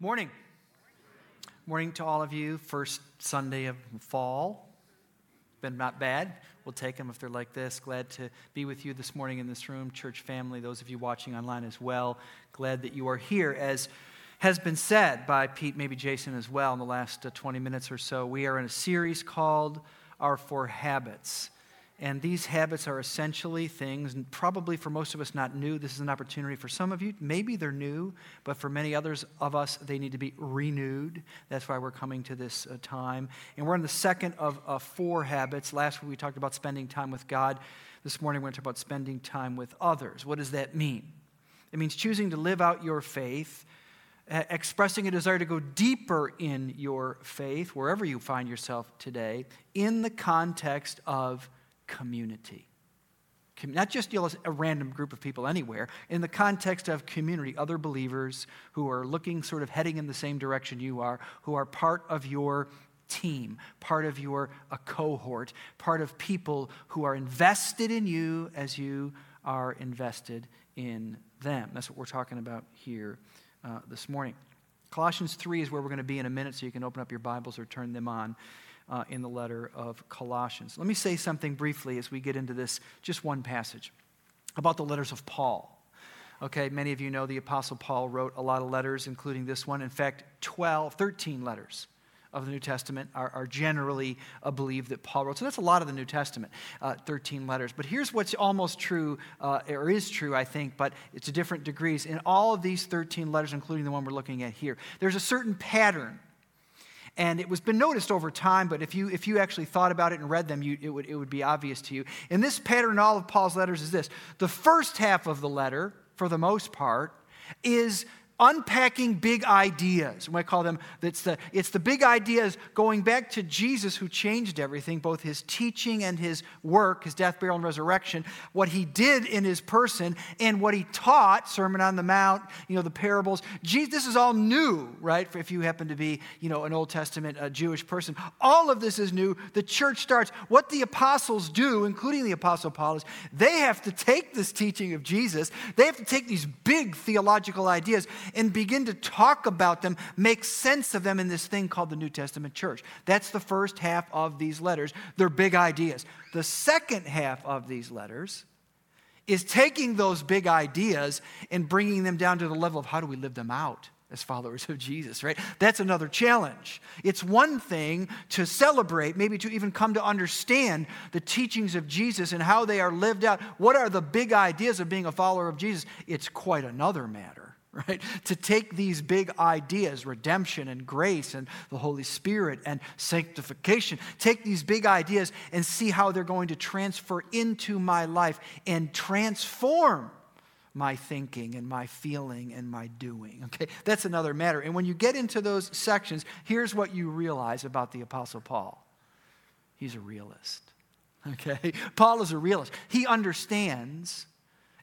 Morning. Morning to all of you. First Sunday of fall. Been not bad. We'll take them if they're like this. Glad to be with you this morning in this room, church family, those of you watching online as well. Glad that you are here. As has been said by Pete, maybe Jason as well, in the last uh, 20 minutes or so, we are in a series called Our Four Habits. And these habits are essentially things, and probably for most of us not new. This is an opportunity for some of you. Maybe they're new, but for many others of us, they need to be renewed. That's why we're coming to this uh, time. And we're in the second of uh, four habits. Last week we talked about spending time with God. This morning we're going to talk about spending time with others. What does that mean? It means choosing to live out your faith expressing a desire to go deeper in your faith, wherever you find yourself today, in the context of community. Not just you know, a random group of people anywhere, in the context of community, other believers who are looking sort of heading in the same direction you are, who are part of your team, part of your a cohort, part of people who are invested in you as you are invested in them. That's what we're talking about here uh, this morning. Colossians 3 is where we're going to be in a minute, so you can open up your Bibles or turn them on uh, in the letter of Colossians. Let me say something briefly as we get into this, just one passage, about the letters of Paul. Okay, many of you know the Apostle Paul wrote a lot of letters, including this one. In fact, 12, 13 letters of the New Testament are, are generally believed that Paul wrote. So that's a lot of the New Testament, uh, 13 letters. But here's what's almost true, uh, or is true, I think, but it's to different degrees. In all of these 13 letters, including the one we're looking at here, there's a certain pattern and it was been noticed over time, but if you, if you actually thought about it and read them, you, it, would, it would be obvious to you. And this pattern in all of Paul's letters is this the first half of the letter, for the most part, is unpacking big ideas. We might call them, it's the, it's the big ideas going back to Jesus who changed everything, both his teaching and his work, his death, burial, and resurrection, what he did in his person, and what he taught, Sermon on the Mount, you know, the parables. Jesus, this is all new, right? If you happen to be, you know, an Old Testament uh, Jewish person. All of this is new. The church starts. What the apostles do, including the apostle Paul, is they have to take this teaching of Jesus, they have to take these big theological ideas and begin to talk about them, make sense of them in this thing called the New Testament church. That's the first half of these letters. They're big ideas. The second half of these letters is taking those big ideas and bringing them down to the level of how do we live them out as followers of Jesus, right? That's another challenge. It's one thing to celebrate, maybe to even come to understand the teachings of Jesus and how they are lived out. What are the big ideas of being a follower of Jesus? It's quite another matter right? To take these big ideas, redemption and grace and the Holy Spirit and sanctification, take these big ideas and see how they're going to transfer into my life and transform my thinking and my feeling and my doing. Okay, that's another matter. And when you get into those sections, here's what you realize about the Apostle Paul he's a realist. Okay, Paul is a realist. He understands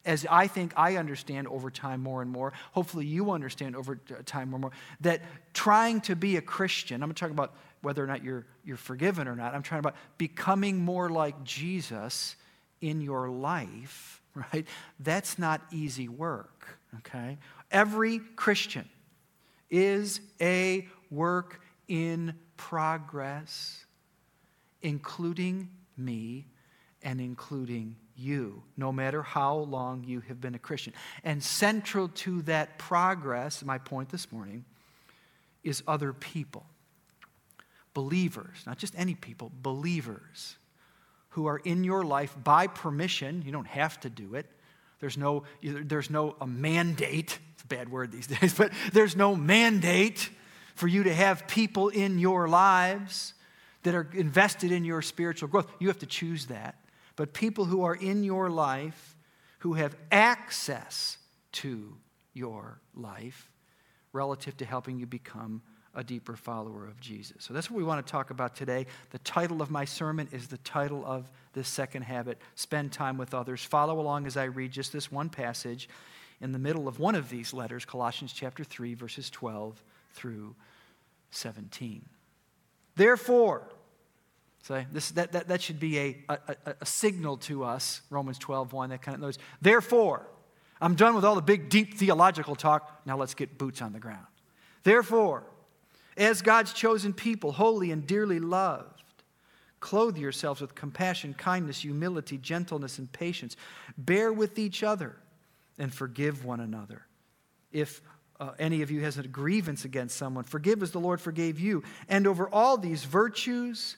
as I think I understand over time more and more, hopefully you understand over time more and more, that trying to be a Christian, I'm talking about whether or not you're, you're forgiven or not, I'm trying about becoming more like Jesus in your life, right? That's not easy work, okay? Every Christian is a work in progress, including me and including you, no matter how long you have been a Christian. And central to that progress, my point this morning, is other people. Believers, not just any people, believers who are in your life by permission. You don't have to do it. There's no, there's no a mandate. It's a bad word these days, but there's no mandate for you to have people in your lives that are invested in your spiritual growth. You have to choose that but people who are in your life who have access to your life relative to helping you become a deeper follower of Jesus. So that's what we want to talk about today. The title of my sermon is the title of this second habit spend time with others. Follow along as I read just this one passage in the middle of one of these letters, Colossians chapter 3, verses 12 through 17. Therefore, so this, that, that, that should be a, a, a signal to us, Romans 12, 1, that kind of knows. Therefore, I'm done with all the big, deep theological talk. Now let's get boots on the ground. Therefore, as God's chosen people, holy and dearly loved, clothe yourselves with compassion, kindness, humility, gentleness, and patience. Bear with each other and forgive one another. If uh, any of you has a grievance against someone, forgive as the Lord forgave you. And over all these virtues,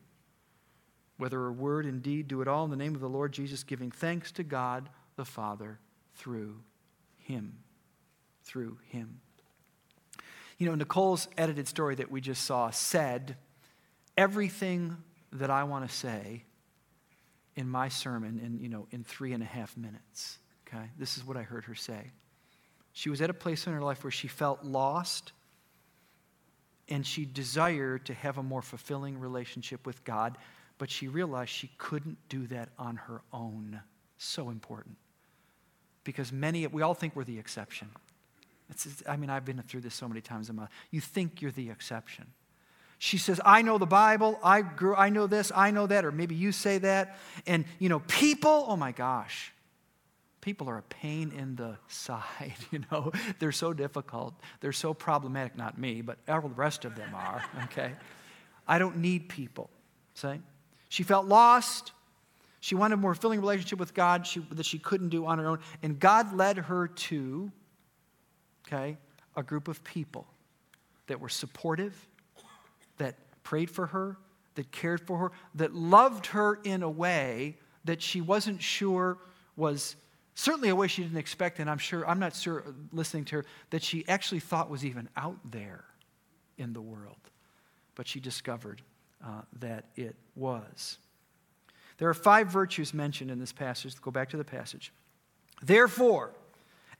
Whether a word and deed, do it all in the name of the Lord Jesus, giving thanks to God the Father through him. Through Him. You know, Nicole's edited story that we just saw said everything that I want to say in my sermon in, you know, in three and a half minutes. Okay? This is what I heard her say. She was at a place in her life where she felt lost and she desired to have a more fulfilling relationship with God, but she realized she couldn't do that on her own. So important because many, we all think we're the exception. It's, I mean, I've been through this so many times in my life. You think you're the exception. She says, I know the Bible, I, grew, I know this, I know that, or maybe you say that. And, you know, people, oh my gosh, people are a pain in the side, you know. They're so difficult, they're so problematic, not me, but all the rest of them are, okay? I don't need people, see? She felt lost. She wanted a more fulfilling relationship with God she, that she couldn't do on her own. And God led her to, okay, a group of people that were supportive, that prayed for her, that cared for her, that loved her in a way that she wasn't sure was certainly a way she didn't expect, and I'm sure, I'm not sure, listening to her, that she actually thought was even out there in the world. But she discovered uh, that it was. There are five virtues mentioned in this passage. Go back to the passage. Therefore,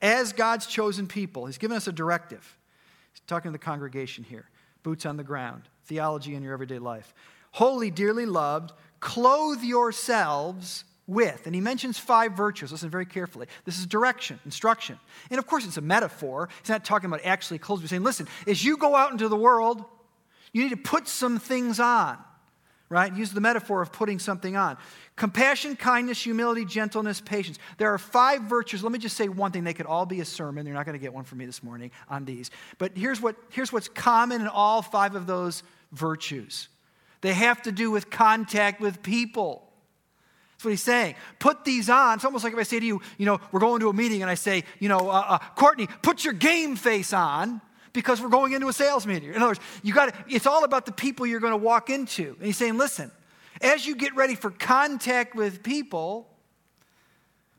as God's chosen people, He's given us a directive. He's talking to the congregation here boots on the ground, theology in your everyday life. Holy, dearly loved, clothe yourselves with. And he mentions five virtues. Listen very carefully. This is direction, instruction. And of course, it's a metaphor. He's not talking about actually clothes. He's saying, listen, as you go out into the world, you need to put some things on right? Use the metaphor of putting something on. Compassion, kindness, humility, gentleness, patience. There are five virtues. Let me just say one thing. They could all be a sermon. You're not going to get one from me this morning on these. But here's, what, here's what's common in all five of those virtues they have to do with contact with people. That's what he's saying. Put these on. It's almost like if I say to you, you know, we're going to a meeting and I say, you know, uh, uh, Courtney, put your game face on because we're going into a sales meeting. In other words, you got it's all about the people you're going to walk into. And he's saying, listen, as you get ready for contact with people,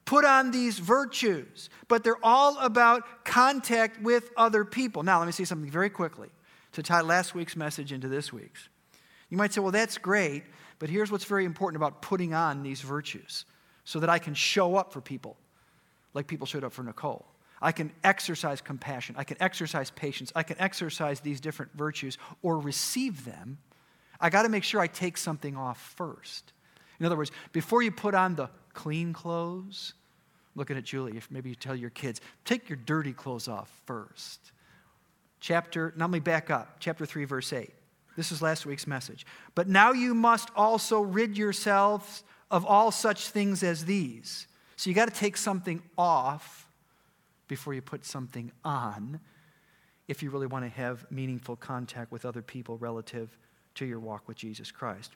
put on these virtues, but they're all about contact with other people. Now, let me say something very quickly to tie last week's message into this week's. You might say, well, that's great, but here's what's very important about putting on these virtues so that I can show up for people like people showed up for Nicole. I can exercise compassion. I can exercise patience. I can exercise these different virtues or receive them. I got to make sure I take something off first. In other words, before you put on the clean clothes, looking at Julie, if maybe you tell your kids, take your dirty clothes off first. Chapter, now let me back up. Chapter 3, verse 8. This is last week's message. But now you must also rid yourselves of all such things as these. So you got to take something off before you put something on if you really want to have meaningful contact with other people relative to your walk with Jesus Christ.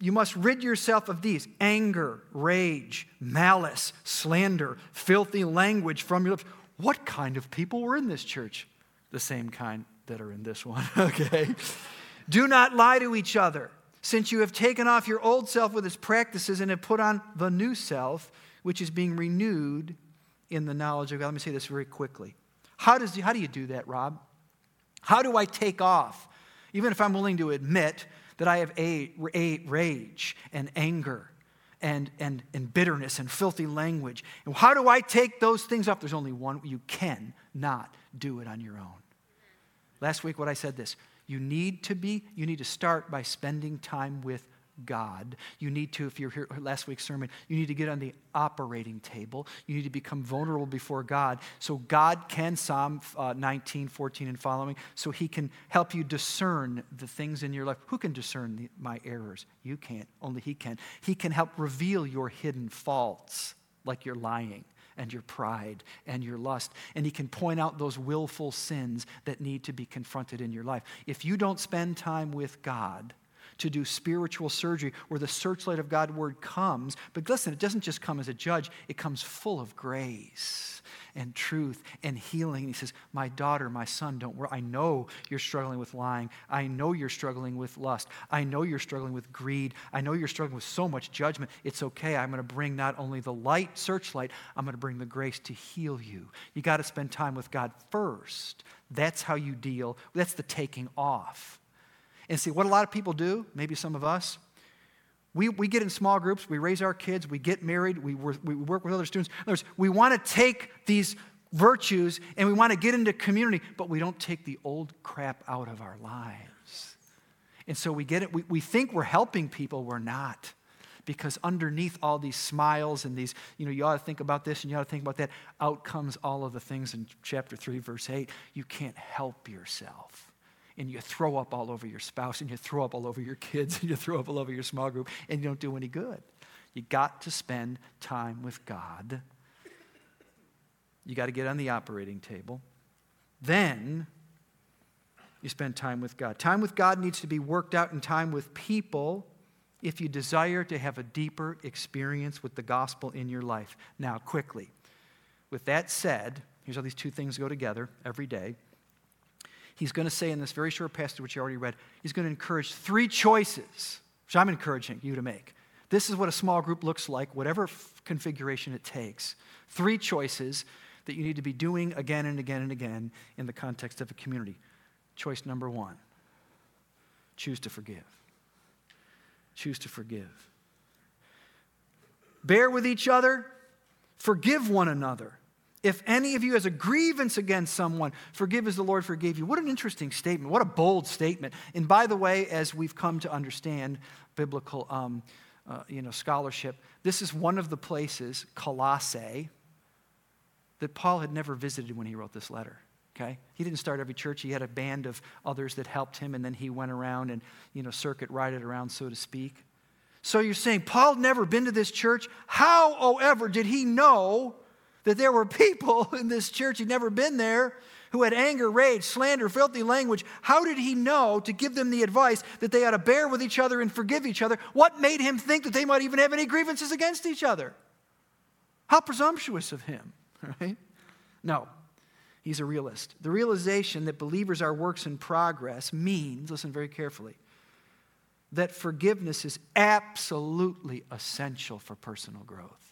You must rid yourself of these anger, rage, malice, slander, filthy language from your lips. What kind of people were in this church? The same kind that are in this one, okay? Do not lie to each other, since you have taken off your old self with its practices and have put on the new self, which is being renewed in the knowledge of God. Let me say this very quickly. How, does, how do you do that, Rob? How do I take off, even if I'm willing to admit that I have a, a rage and anger and, and, and bitterness and filthy language? And how do I take those things off? There's only one. You can not do it on your own. Last week, what I said this You need to be, you need to start by spending time with God. You need to, if you're here last week's sermon, you need to get on the operating table. You need to become vulnerable before God so God can, Psalm uh, 19, 14, and following, so He can help you discern the things in your life. Who can discern the, my errors? You can't, only He can. He can help reveal your hidden faults, like your lying and your pride and your lust. And he can point out those willful sins that need to be confronted in your life. If you don't spend time with God, to do spiritual surgery where the searchlight of God's word comes. But listen, it doesn't just come as a judge, it comes full of grace and truth and healing. And he says, My daughter, my son, don't worry. I know you're struggling with lying. I know you're struggling with lust. I know you're struggling with greed. I know you're struggling with so much judgment. It's okay. I'm going to bring not only the light, searchlight, I'm going to bring the grace to heal you. You got to spend time with God first. That's how you deal. That's the taking off. And see, what a lot of people do, maybe some of us, we, we get in small groups, we raise our kids, we get married, we, we work with other students. In other words, we want to take these virtues and we want to get into community, but we don't take the old crap out of our lives. And so we get it, we, we think we're helping people, we're not. Because underneath all these smiles and these, you know, you ought to think about this and you ought to think about that, out comes all of the things in chapter 3, verse 8. You can't help yourself and you throw up all over your spouse and you throw up all over your kids and you throw up all over your small group and you don't do any good. You got to spend time with God. You got to get on the operating table. Then you spend time with God. Time with God needs to be worked out in time with people if you desire to have a deeper experience with the gospel in your life. Now, quickly, with that said, here's how these two things go together every day he's going to say in this very short passage, which you already read, he's going to encourage three choices, which I'm encouraging you to make. This is what a small group looks like, whatever f- configuration it takes. Three choices that you need to be doing again and again and again in the context of a community. Choice number one choose to forgive. Choose to forgive. Bear with each other, forgive one another. If any of you has a grievance against someone, forgive as the Lord forgave you. What an interesting statement. What a bold statement. And by the way, as we've come to understand biblical um, uh, you know, scholarship, this is one of the places, Colossae, that Paul had never visited when he wrote this letter. Okay? He didn't start every church. He had a band of others that helped him, and then he went around and, you know, circuit rided around, so to speak. So you're saying Paul never been to this church? How, however, did he know that there were people in this church he'd never been there who had anger, rage, slander, filthy language. How did he know to give them the advice that they ought to bear with each other and forgive each other? What made him think that they might even have any grievances against each other? How presumptuous of him, right? No, he's a realist. The realization that believers are works in progress means, listen very carefully, that forgiveness is absolutely essential for personal growth.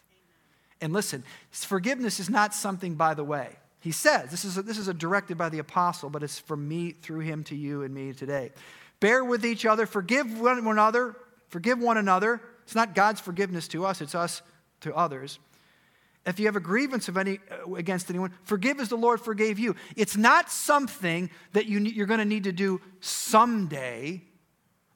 And listen, forgiveness is not something by the way. He says, this is, a, this is a directed by the apostle, but it's from me through him to you and me today. Bear with each other, forgive one another, forgive one another. It's not God's forgiveness to us, it's us to others. If you have a grievance of any, uh, against anyone, forgive as the Lord forgave you. It's not something that you, you're going to need to do someday.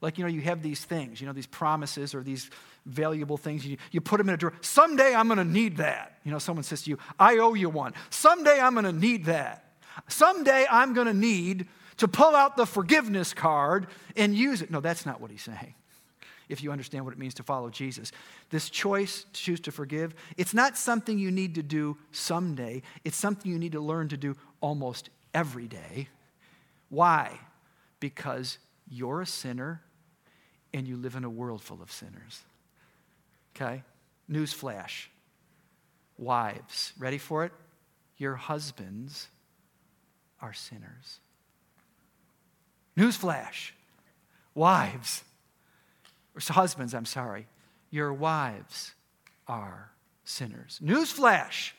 Like, you know, you have these things, you know, these promises or these valuable things. You, you put them in a drawer. Someday I'm going to need that. You know, someone says to you, I owe you one. Someday I'm going to need that. Someday I'm going to need to pull out the forgiveness card and use it. No, that's not what he's saying. If you understand what it means to follow Jesus, this choice to choose to forgive, it's not something you need to do someday. It's something you need to learn to do almost every day. Why? Because you're a sinner and you live in a world full of sinners. Okay? Newsflash. Wives, ready for it? Your husbands are sinners. Newsflash. Wives, or husbands, I'm sorry, your wives are sinners. Newsflash.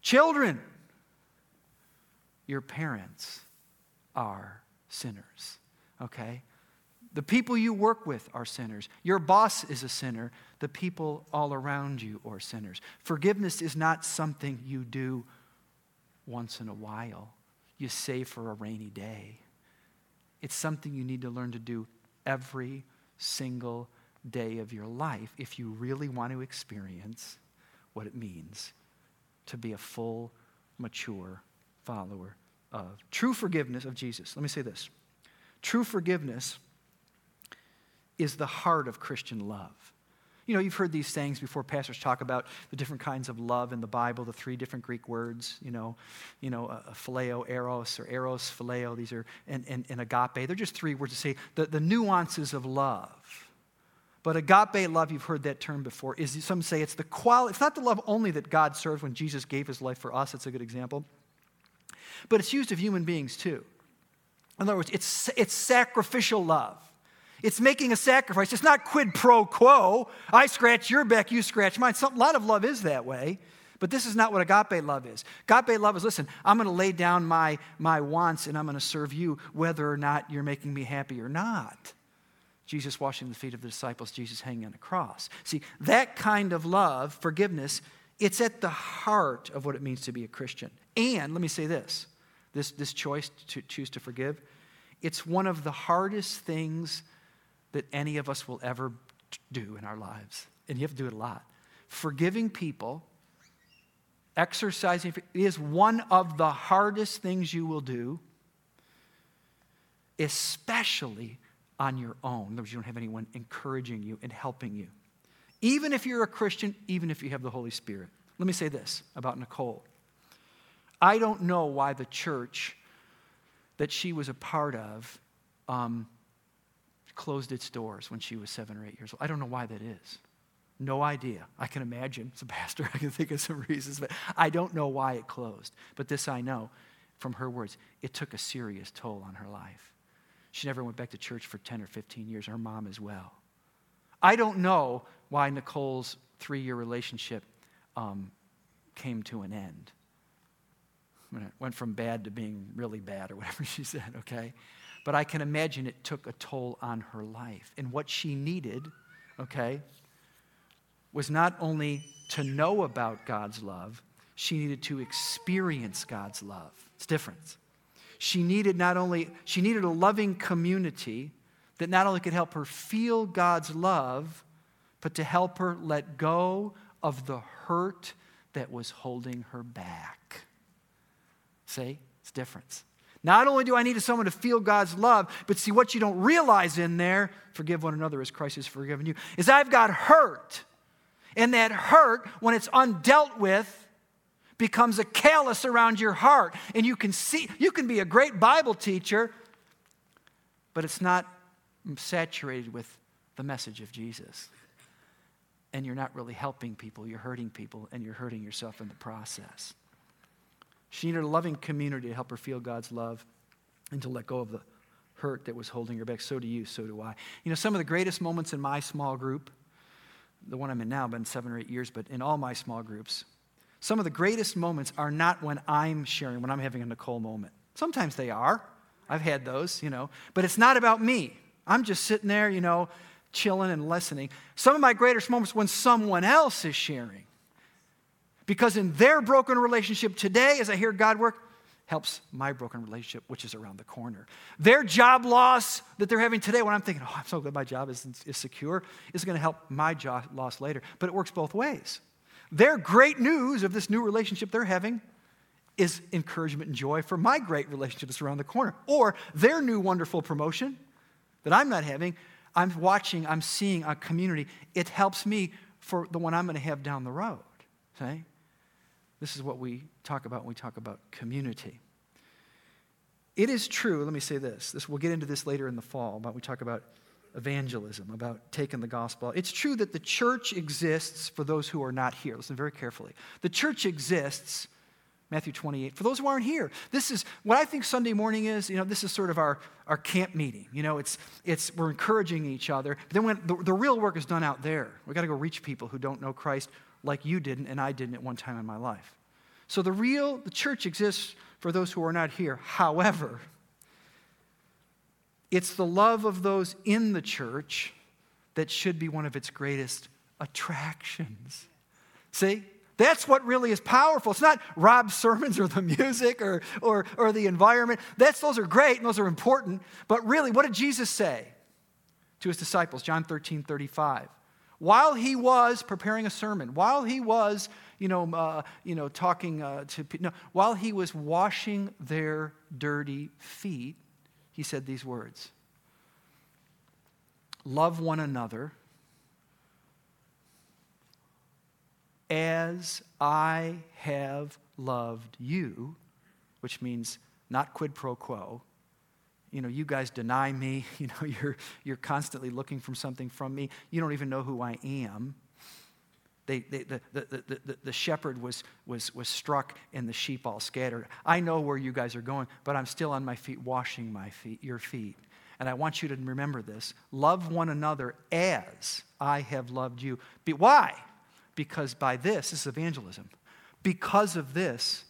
Children, your parents are sinners. Okay? The people you work with are sinners. Your boss is a sinner. The people all around you are sinners. Forgiveness is not something you do once in a while. you save for a rainy day. It's something you need to learn to do every single day of your life if you really want to experience what it means to be a full, mature follower of true forgiveness of Jesus. Let me say this true forgiveness is the heart of Christian love. You know, you've heard these sayings before. Pastors talk about the different kinds of love in the Bible, the three different Greek words, you know, you know, uh, phileo, eros, or eros, phileo. These are, and, and, and agape. They're just three words to say the, the nuances of love. But agape love, you've heard that term before, is some say it's the quality, it's not the love only that God served when Jesus gave his life for us. It's a good example. But it's used of human beings too. In other words, it's, it's sacrificial love. It's making a sacrifice. It's not quid pro quo. I scratch your back, you scratch mine. Some, a lot of love is that way. But this is not what agape love is. Agape love is listen, I'm going to lay down my, my wants and I'm going to serve you whether or not you're making me happy or not. Jesus washing the feet of the disciples, Jesus hanging on a cross. See, that kind of love, forgiveness, it's at the heart of what it means to be a Christian. And let me say this this, this choice to choose to forgive, it's one of the hardest things that any of us will ever do in our lives. And you have to do it a lot. Forgiving people, exercising, is one of the hardest things you will do, especially on your own. In other words, you don't have anyone encouraging you and helping you. Even if you're a Christian, even if you have the Holy Spirit. Let me say this about Nicole. I don't know why the church that she was a part of um, closed its doors when she was seven or eight years old. I don't know why that is. No idea. I can imagine. It's a pastor. I can think of some reasons, but I don't know why it closed. But this I know from her words it took a serious toll on her life. She never went back to church for 10 or 15 years, her mom as well. I don't know why Nicole's three year relationship um, came to an end. When it went from bad to being really bad, or whatever she said, okay? But I can imagine it took a toll on her life. And what she needed, okay, was not only to know about God's love, she needed to experience God's love. It's different. She needed not only, she needed a loving community that not only could help her feel God's love, but to help her let go of the hurt that was holding her back. See, it's difference. Not only do I need someone to feel God's love, but see what you don't realize in there, forgive one another as Christ has forgiven you, is I've got hurt. And that hurt, when it's undealt with, becomes a callus around your heart. And you can see, you can be a great Bible teacher, but it's not saturated with the message of Jesus. And you're not really helping people, you're hurting people, and you're hurting yourself in the process. She needed a loving community to help her feel God's love and to let go of the hurt that was holding her back. So do you, so do I. You know, some of the greatest moments in my small group, the one I'm in now, been seven or eight years, but in all my small groups, some of the greatest moments are not when I'm sharing, when I'm having a Nicole moment. Sometimes they are. I've had those, you know, but it's not about me. I'm just sitting there, you know, chilling and listening. Some of my greatest moments when someone else is sharing. Because in their broken relationship today, as I hear God work, helps my broken relationship, which is around the corner. Their job loss that they're having today, when I'm thinking, oh, I'm so glad my job is, is secure, is going to help my job loss later. But it works both ways. Their great news of this new relationship they're having is encouragement and joy for my great relationship that's around the corner. Or their new wonderful promotion that I'm not having, I'm watching, I'm seeing a community. It helps me for the one I'm going to have down the road. Okay? This is what we talk about when we talk about community. It is true, let me say this. this we'll get into this later in the fall, but we talk about evangelism, about taking the gospel. It's true that the church exists for those who are not here. Listen very carefully. The church exists, Matthew 28, for those who aren't here. This is what I think Sunday morning is. You know, this is sort of our, our camp meeting. You know, it's, it's we're encouraging each other. But then when the, the real work is done out there, we got to go reach people who don't know Christ like you didn't and I didn't at one time in my life. So the real, the church exists for those who are not here. However, it's the love of those in the church that should be one of its greatest attractions. See? That's what really is powerful. It's not Rob's sermons or the music or, or, or the environment. That's, those are great and those are important. But really, what did Jesus say to his disciples? John 13, 35. While he was preparing a sermon, while he was, you know, uh, you know talking uh, to no, while he was washing their dirty feet, he said these words Love one another as I have loved you, which means not quid pro quo. You know, you guys deny me. You know, you're, you're constantly looking for something from me. You don't even know who I am. They, they, the, the, the, the, shepherd was, was, was struck and the sheep all scattered. I know where you guys are going, but I'm still on my feet washing my feet, your feet. And I want you to remember this. Love one another as I have loved you. But why? because by this, this is evangelism, because of this,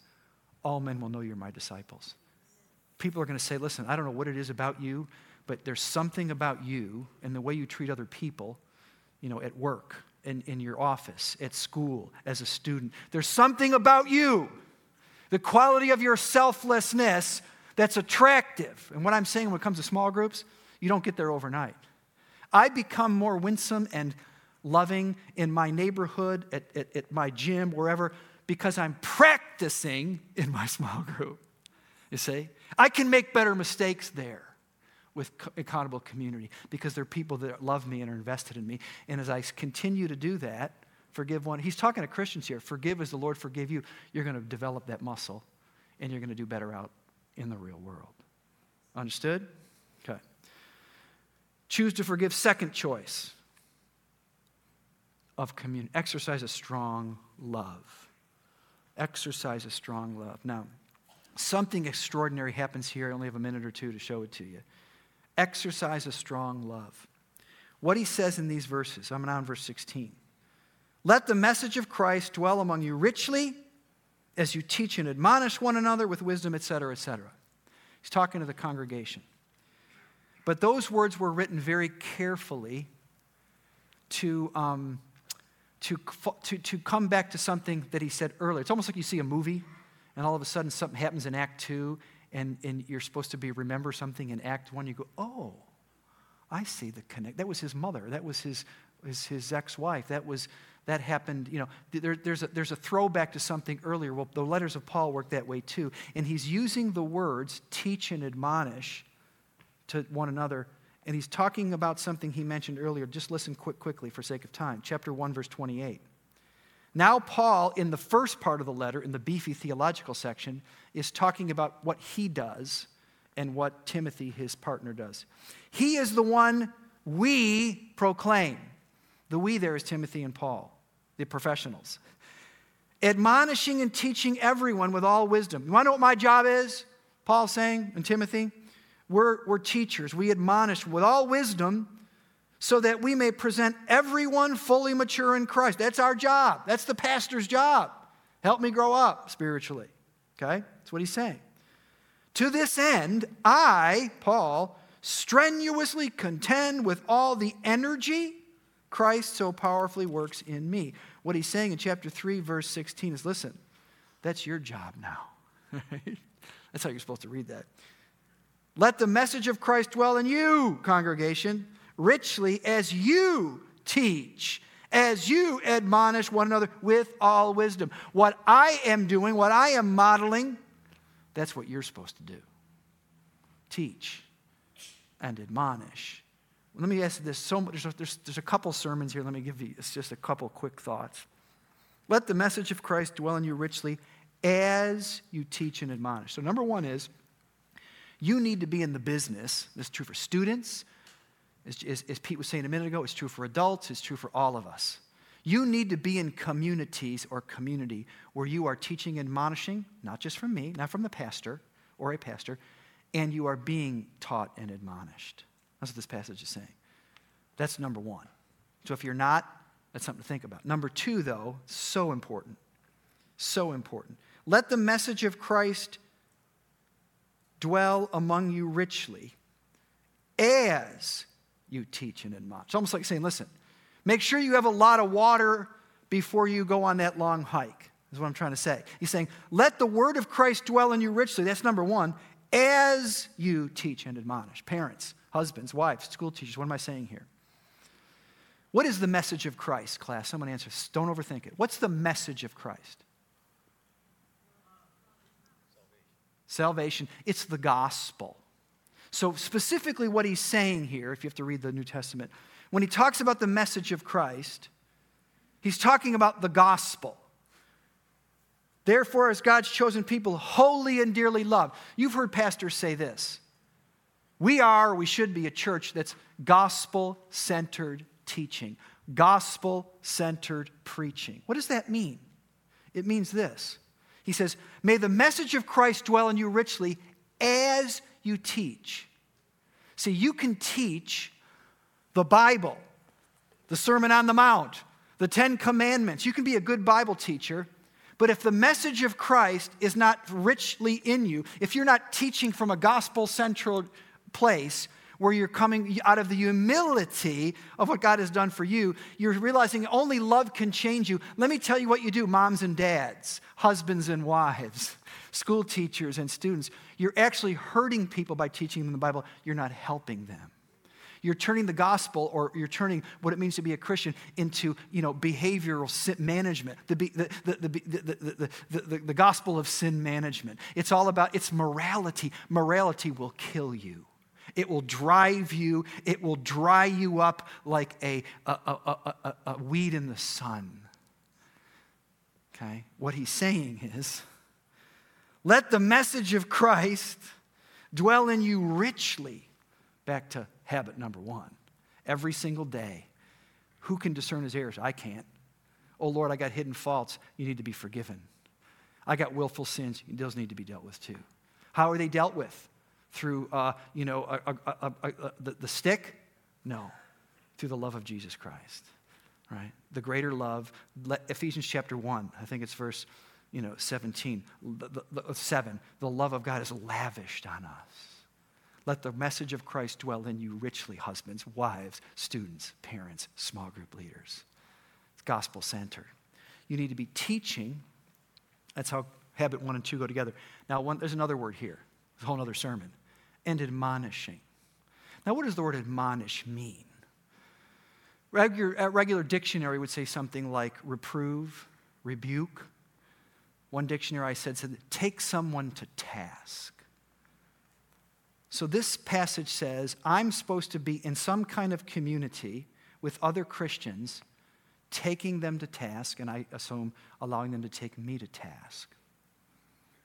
all men will know you're my disciples. People are going to say, listen, I don't know what it is about you, but there's something about you and the way you treat other people, you know, at work, in, in your office, at school, as a student. There's something about you, the quality of your selflessness that's attractive. And what I'm saying when it comes to small groups, you don't get there overnight. I become more winsome and loving in my neighborhood, at, at, at my gym, wherever, because I'm practicing in my small group. You see? I can make better mistakes there with accountable community because there are people that love me and are invested in me. And as I continue to do that, forgive one. He's talking to Christians here. Forgive as the Lord forgive you. You're going to develop that muscle and you're going to do better out in the real world. Understood? Okay. Choose to forgive, second choice of communion. Exercise a strong love. Exercise a strong love. Now, something extraordinary happens here. I only have a minute or two to show it to you. Exercise a strong love. What he says in these verses, I'm now in verse 16. Let the message of Christ dwell among you richly as you teach and admonish one another with wisdom, etc., etc. He's talking to the congregation. But those words were written very carefully to um, to, to, to come back to something that he said earlier. It's almost like you see a movie, and all of a sudden something happens in Act Two, and, and you're supposed to be remember something in Act One. You go, oh, I see the connect. That was his mother. That was his, his, his ex-wife. That was that happened. You know, there, there's a, there's a throwback to something earlier. Well, the letters of Paul work that way too, and he's using the words teach and admonish to one another and he's talking about something he mentioned earlier. Just listen quick, quickly for sake of time. Chapter 1, verse 28. Now, Paul, in the first part of the letter, in the beefy theological section, is talking about what he does and what Timothy, his partner, does. He is the one we proclaim. The we there is Timothy and Paul, the professionals. Admonishing and teaching everyone with all wisdom. You want to know what my job is? Paul saying, and Timothy? We're, we're teachers. We admonish with all wisdom so that we may present everyone fully mature in Christ. That's our job. That's the pastor's job. Help me grow up spiritually. Okay? That's what he's saying. To this end, I, Paul, strenuously contend with all the energy Christ so powerfully works in me. What he's saying in chapter 3, verse 16 is listen, that's your job now. that's how you're supposed to read that. Let the message of Christ dwell in you, congregation, richly as you teach, as you admonish one another with all wisdom. What I am doing, what I am modeling, that's what you're supposed to do. Teach and admonish. Let me ask this. So there's, there's, there's a couple sermons here. Let me give you just a couple quick thoughts. Let the message of Christ dwell in you richly as you teach and admonish. So, number one is you need to be in the business. This is true for students. As, as, Pete was saying a minute ago, it's true for adults, it's true for all of us. You need to be in communities or community where you are teaching and admonishing, not just from me, not from the pastor or a pastor, and you are being taught and admonished. That's what this passage is saying. That's number one. So if you're not, that's something to think about. Number two, though, so important. So important. Let the message of Christ dwell among you richly as you teach and admonish. Almost like saying, listen, make sure you have a lot of water before you go on that long hike, is what I'm trying to say. He's saying, let the word of Christ dwell in you richly. That's number one, as you teach and admonish. Parents, husbands, wives, school teachers, what am I saying here? What is the message of Christ, class? Someone answer. Don't overthink it. What's the message of Christ? Salvation. It's the gospel. So, specifically, what he's saying here, if you have to read the New Testament, when he talks about the message of Christ, he's talking about the gospel. Therefore, as God's chosen people, holy and dearly loved. You've heard pastors say this. We are, we should be, a church that's gospel centered teaching, gospel centered preaching. What does that mean? It means this. He says, May the message of Christ dwell in you richly as you teach. See, you can teach the Bible, the Sermon on the Mount, the Ten Commandments. You can be a good Bible teacher. But if the message of Christ is not richly in you, if you're not teaching from a gospel central place, where you're coming out of the humility of what God has done for you. You're realizing only love can change you. Let me tell you what you do, moms and dads, husbands and wives, school teachers and students. You're actually hurting people by teaching them the Bible, you're not helping them. You're turning the gospel, or you're turning what it means to be a Christian, into you know, behavioral management, the, the, the, the, the, gospel of sin management. It's all about, it's morality. Morality will kill you. It will drive you, it will dry you up like a, a, a, a weed in the sun. Okay? What he's saying is let the message of Christ dwell in you richly. Back to habit number one. Every single day. Who can discern his errors? I can't. Oh Lord, I got hidden faults. You need to be forgiven. I got willful sins. Those need to be dealt with too. How are they dealt with? through, uh, you know, a, a, a, the, the stick? No, through the love of Jesus Christ, right? The greater love, Ephesians chapter 1, I think it's verse, you know, 17, the, the, the, uh, 7, the love of God is lavished on us. Let the message of Christ dwell in you richly, husbands, wives, students, parents, small group leaders. It's gospel centered. You need to be teaching. That's how habit one and two go together. Now, one, there's another word here. A whole other sermon and admonishing. Now, what does the word admonish mean? Regular, regular dictionary would say something like reprove, rebuke. One dictionary I said said, take someone to task. So this passage says, I'm supposed to be in some kind of community with other Christians, taking them to task, and I assume allowing them to take me to task.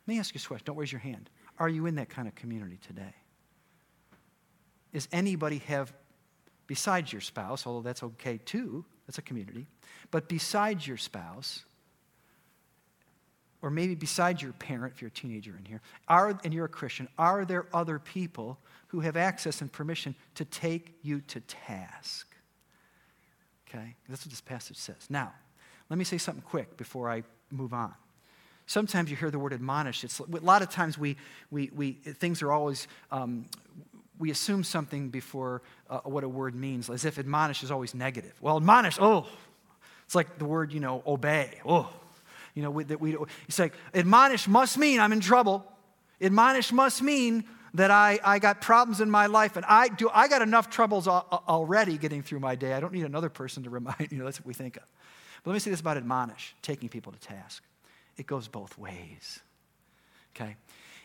Let me ask you a question. Don't raise your hand. Are you in that kind of community today? is anybody have, besides your spouse, although that's okay too, that's a community, but besides your spouse, or maybe besides your parent, if you're a teenager in here, are, and you're a Christian, are there other people who have access and permission to take you to task? Okay? That's what this passage says. Now, let me say something quick before I move on. Sometimes you hear the word admonish. It's, a lot of times we, we, we, things are always, um, we assume something before uh, what a word means, as if admonish is always negative. Well, admonish, oh, it's like the word, you know, obey. Oh, you know, we, that we, it's like admonish must mean I'm in trouble. Admonish must mean that I, I got problems in my life and I do I got enough troubles already getting through my day. I don't need another person to remind you. Know, that's what we think of. But let me say this about admonish, taking people to task. It goes both ways. Okay?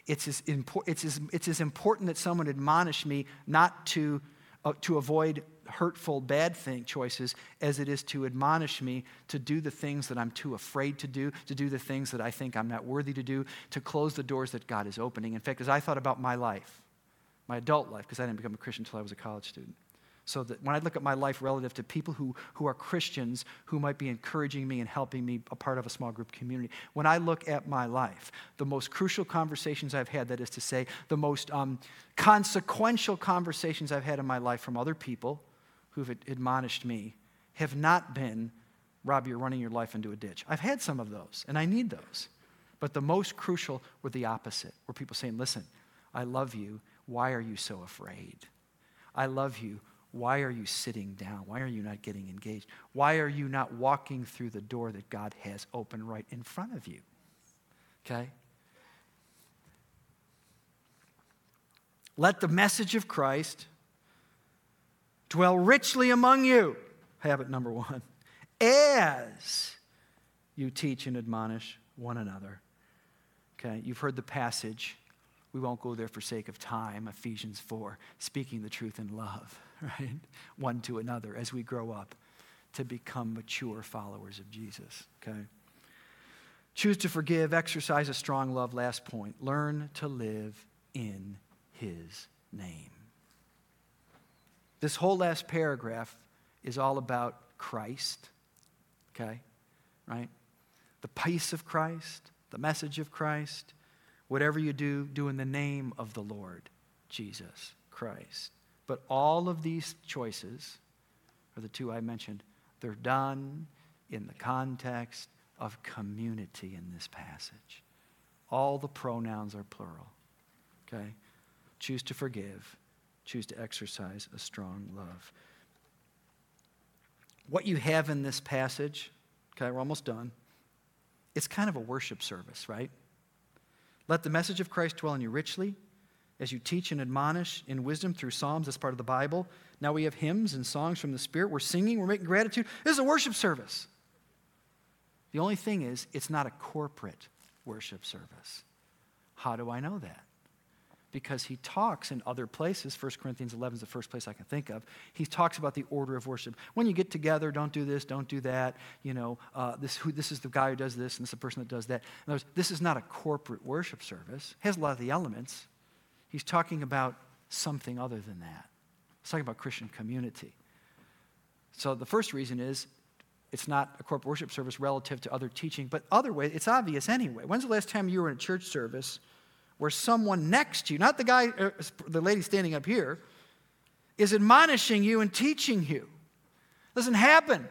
it's as, impor- it's as, it's as important that someone admonish me not to, uh, to avoid hurtful, bad thing choices as it is to admonish me to do the things that I'm too afraid to do, to do the things that I think I'm not worthy to do, to close the doors that God is opening. In fact, as I thought about my life, my adult life, because I didn't become a Christian until I was a college student, so that when I look at my life relative to people who, who are Christians who might be encouraging me and helping me a part of a small group community, when I look at my life, the most crucial conversations I've had, that is to say, the most um, consequential conversations I've had in my life from other people who've admonished me, have not been, Rob, you're running your life into a ditch. I've had some of those, and I need those. But the most crucial were the opposite, where people saying, listen, I love you. Why are you so afraid? I love you. Why are you sitting down? Why are you not getting engaged? Why are you not walking through the door that God has open right in front of you? Okay? Let the message of Christ dwell richly among you. Habit number one. As you teach and admonish one another. Okay, you've heard the passage. We won't go there for sake of time. Ephesians 4, speaking the truth in love, right? One to another as we grow up to become mature followers of Jesus, okay? Choose to forgive, exercise a strong love. Last point learn to live in his name. This whole last paragraph is all about Christ, okay? Right? The peace of Christ, the message of Christ. Whatever you do, do in the name of the Lord Jesus Christ. But all of these choices, or the two I mentioned, they're done in the context of community in this passage. All the pronouns are plural. Okay? Choose to forgive, choose to exercise a strong love. What you have in this passage, okay, we're almost done. It's kind of a worship service, right? Let the message of Christ dwell in you richly as you teach and admonish in wisdom through Psalms. That's part of the Bible. Now we have hymns and songs from the Spirit. We're singing, we're making gratitude. This is a worship service. The only thing is, it's not a corporate worship service. How do I know that? Because he talks in other places. 1 Corinthians 11 is the first place I can think of. He talks about the order of worship. When you get together, don't do this, don't do that. You know, uh, this, who, this is the guy who does this, and this is the person that does that. In words, this is not a corporate worship service. It has a lot of the elements. He's talking about something other than that. He's talking about Christian community. So the first reason is it's not a corporate worship service relative to other teaching, but other way, it's obvious anyway. When's the last time you were in a church service where someone next to you, not the guy, uh, the lady standing up here, is admonishing you and teaching you. Doesn't happen,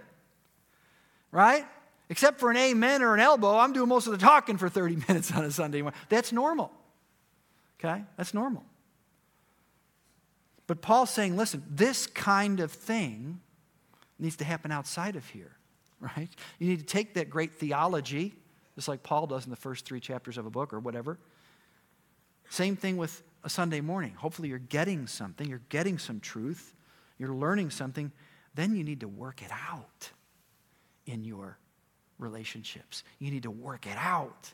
right? Except for an amen or an elbow, I'm doing most of the talking for 30 minutes on a Sunday morning. That's normal. Okay? That's normal. But Paul's saying, listen, this kind of thing needs to happen outside of here, right? You need to take that great theology, just like Paul does in the first three chapters of a book or whatever, same thing with a Sunday morning. Hopefully, you're getting something, you're getting some truth, you're learning something. Then you need to work it out in your relationships. You need to work it out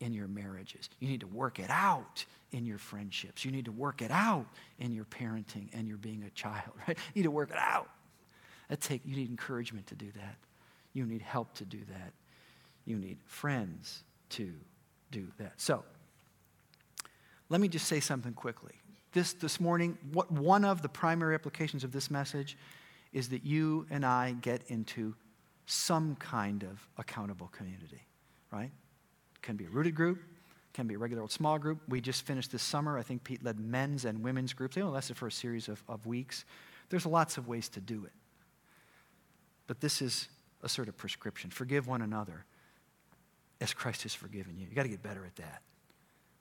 in your marriages. You need to work it out in your friendships. You need to work it out in your parenting and your being a child, right? You need to work it out. That take, you need encouragement to do that. You need help to do that. You need friends to do that. So, let me just say something quickly. This, this morning, what, one of the primary applications of this message is that you and I get into some kind of accountable community, right? Can be a rooted group, can be a regular old small group. We just finished this summer. I think Pete led men's and women's groups. They only lasted for a series of, of weeks. There's lots of ways to do it. But this is a sort of prescription. Forgive one another as Christ has forgiven you. You got to get better at that.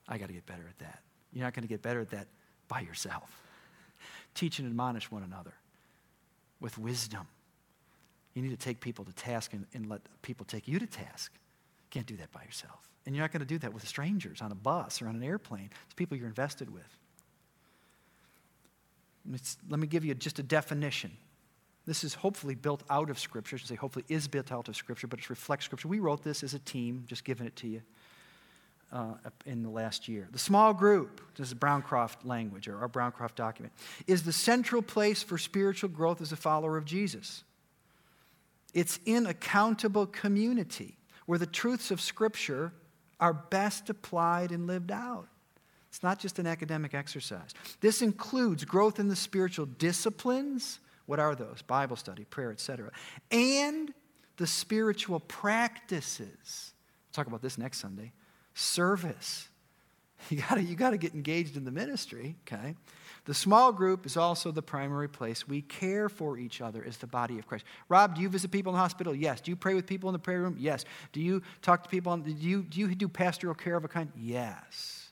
I got to get better at that. You're not going to get better at that by yourself. Teach and admonish one another with wisdom. You need to take people to task and, and let people take you to task. You can't do that by yourself. And you're not going to do that with strangers on a bus or on an airplane. It's people you're invested with. It's, let me give you just a definition. This is hopefully built out of Scripture. I should say hopefully is built out of Scripture, but it reflects Scripture. We wrote this as a team, just giving it to you uh, in the last year. The small group, this is Browncroft language or our Browncroft document, is the central place for spiritual growth as a follower of Jesus. It's in accountable community where the truths of Scripture are best applied and lived out. It's not just an academic exercise. This includes growth in the spiritual disciplines. What are those? Bible study, prayer, etc. And the spiritual practices. We'll talk about this next Sunday service. You gotta, you gotta get engaged in the ministry, okay? The small group is also the primary place we care for each other as the body of Christ. Rob, do you visit people in the hospital? Yes. Do you pray with people in the prayer room? Yes. Do you talk to people? do, you, do you do pastoral care of a kind? Yes.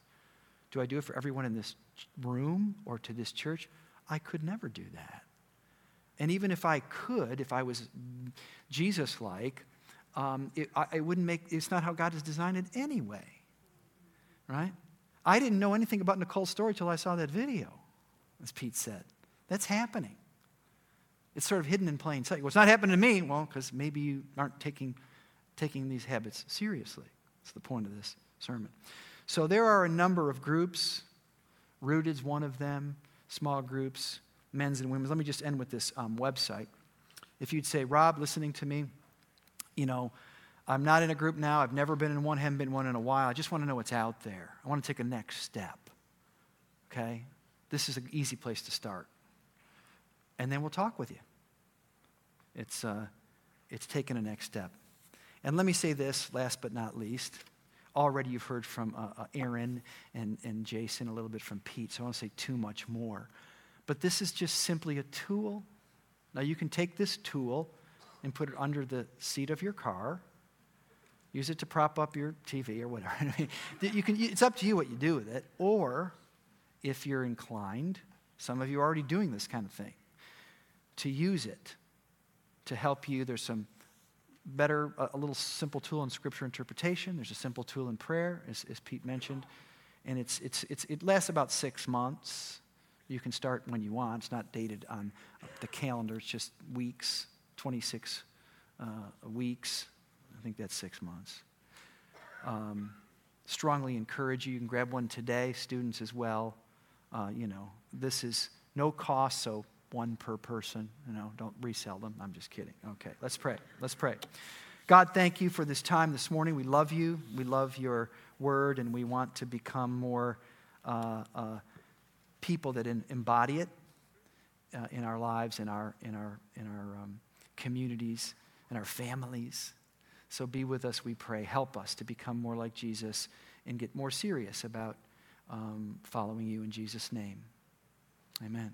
Do I do it for everyone in this room or to this church? I could never do that. And even if I could, if I was Jesus like, um, it, I, it wouldn't make, it's not how God has designed it anyway. Right? I didn't know anything about Nicole's story till I saw that video, as Pete said. That's happening. It's sort of hidden in plain sight. Well, not happening to me. Well, because maybe you aren't taking, taking these habits seriously. That's the point of this sermon. So there are a number of groups. Rooted's one of them, small groups, men's and women's. Let me just end with this um, website. If you'd say, Rob, listening to me, you know, I'm not in a group now. I've never been in one, haven't been in one in a while. I just want to know what's out there. I want to take a next step. Okay? This is an easy place to start. And then we'll talk with you. It's, uh, it's taking a next step. And let me say this, last but not least. Already you've heard from uh, uh, Aaron and, and Jason, a little bit from Pete, so I won't say too much more. But this is just simply a tool. Now you can take this tool and put it under the seat of your car. Use it to prop up your TV or whatever. you can, it's up to you what you do with it. Or, if you're inclined, some of you are already doing this kind of thing, to use it to help you. There's some better, a, little simple tool in scripture interpretation. There's a simple tool in prayer, as, as Pete mentioned. And it's, it's, it's, it lasts about six months. You can start when you want. It's not dated on the calendar, it's just weeks, 26 uh, weeks. I think that's six months. Um, strongly encourage you. You can grab one today, students as well. Uh, you know, this is no cost, so one per person. You know, don't resell them. I'm just kidding. Okay, let's pray. Let's pray. God, thank you for this time this morning. We love you. We love your word, and we want to become more uh, uh, people that in, embody it uh, in our lives, in our, in our, in our um, communities, and our families. So be with us, we pray. Help us to become more like Jesus and get more serious about um, following you in Jesus' name. Amen.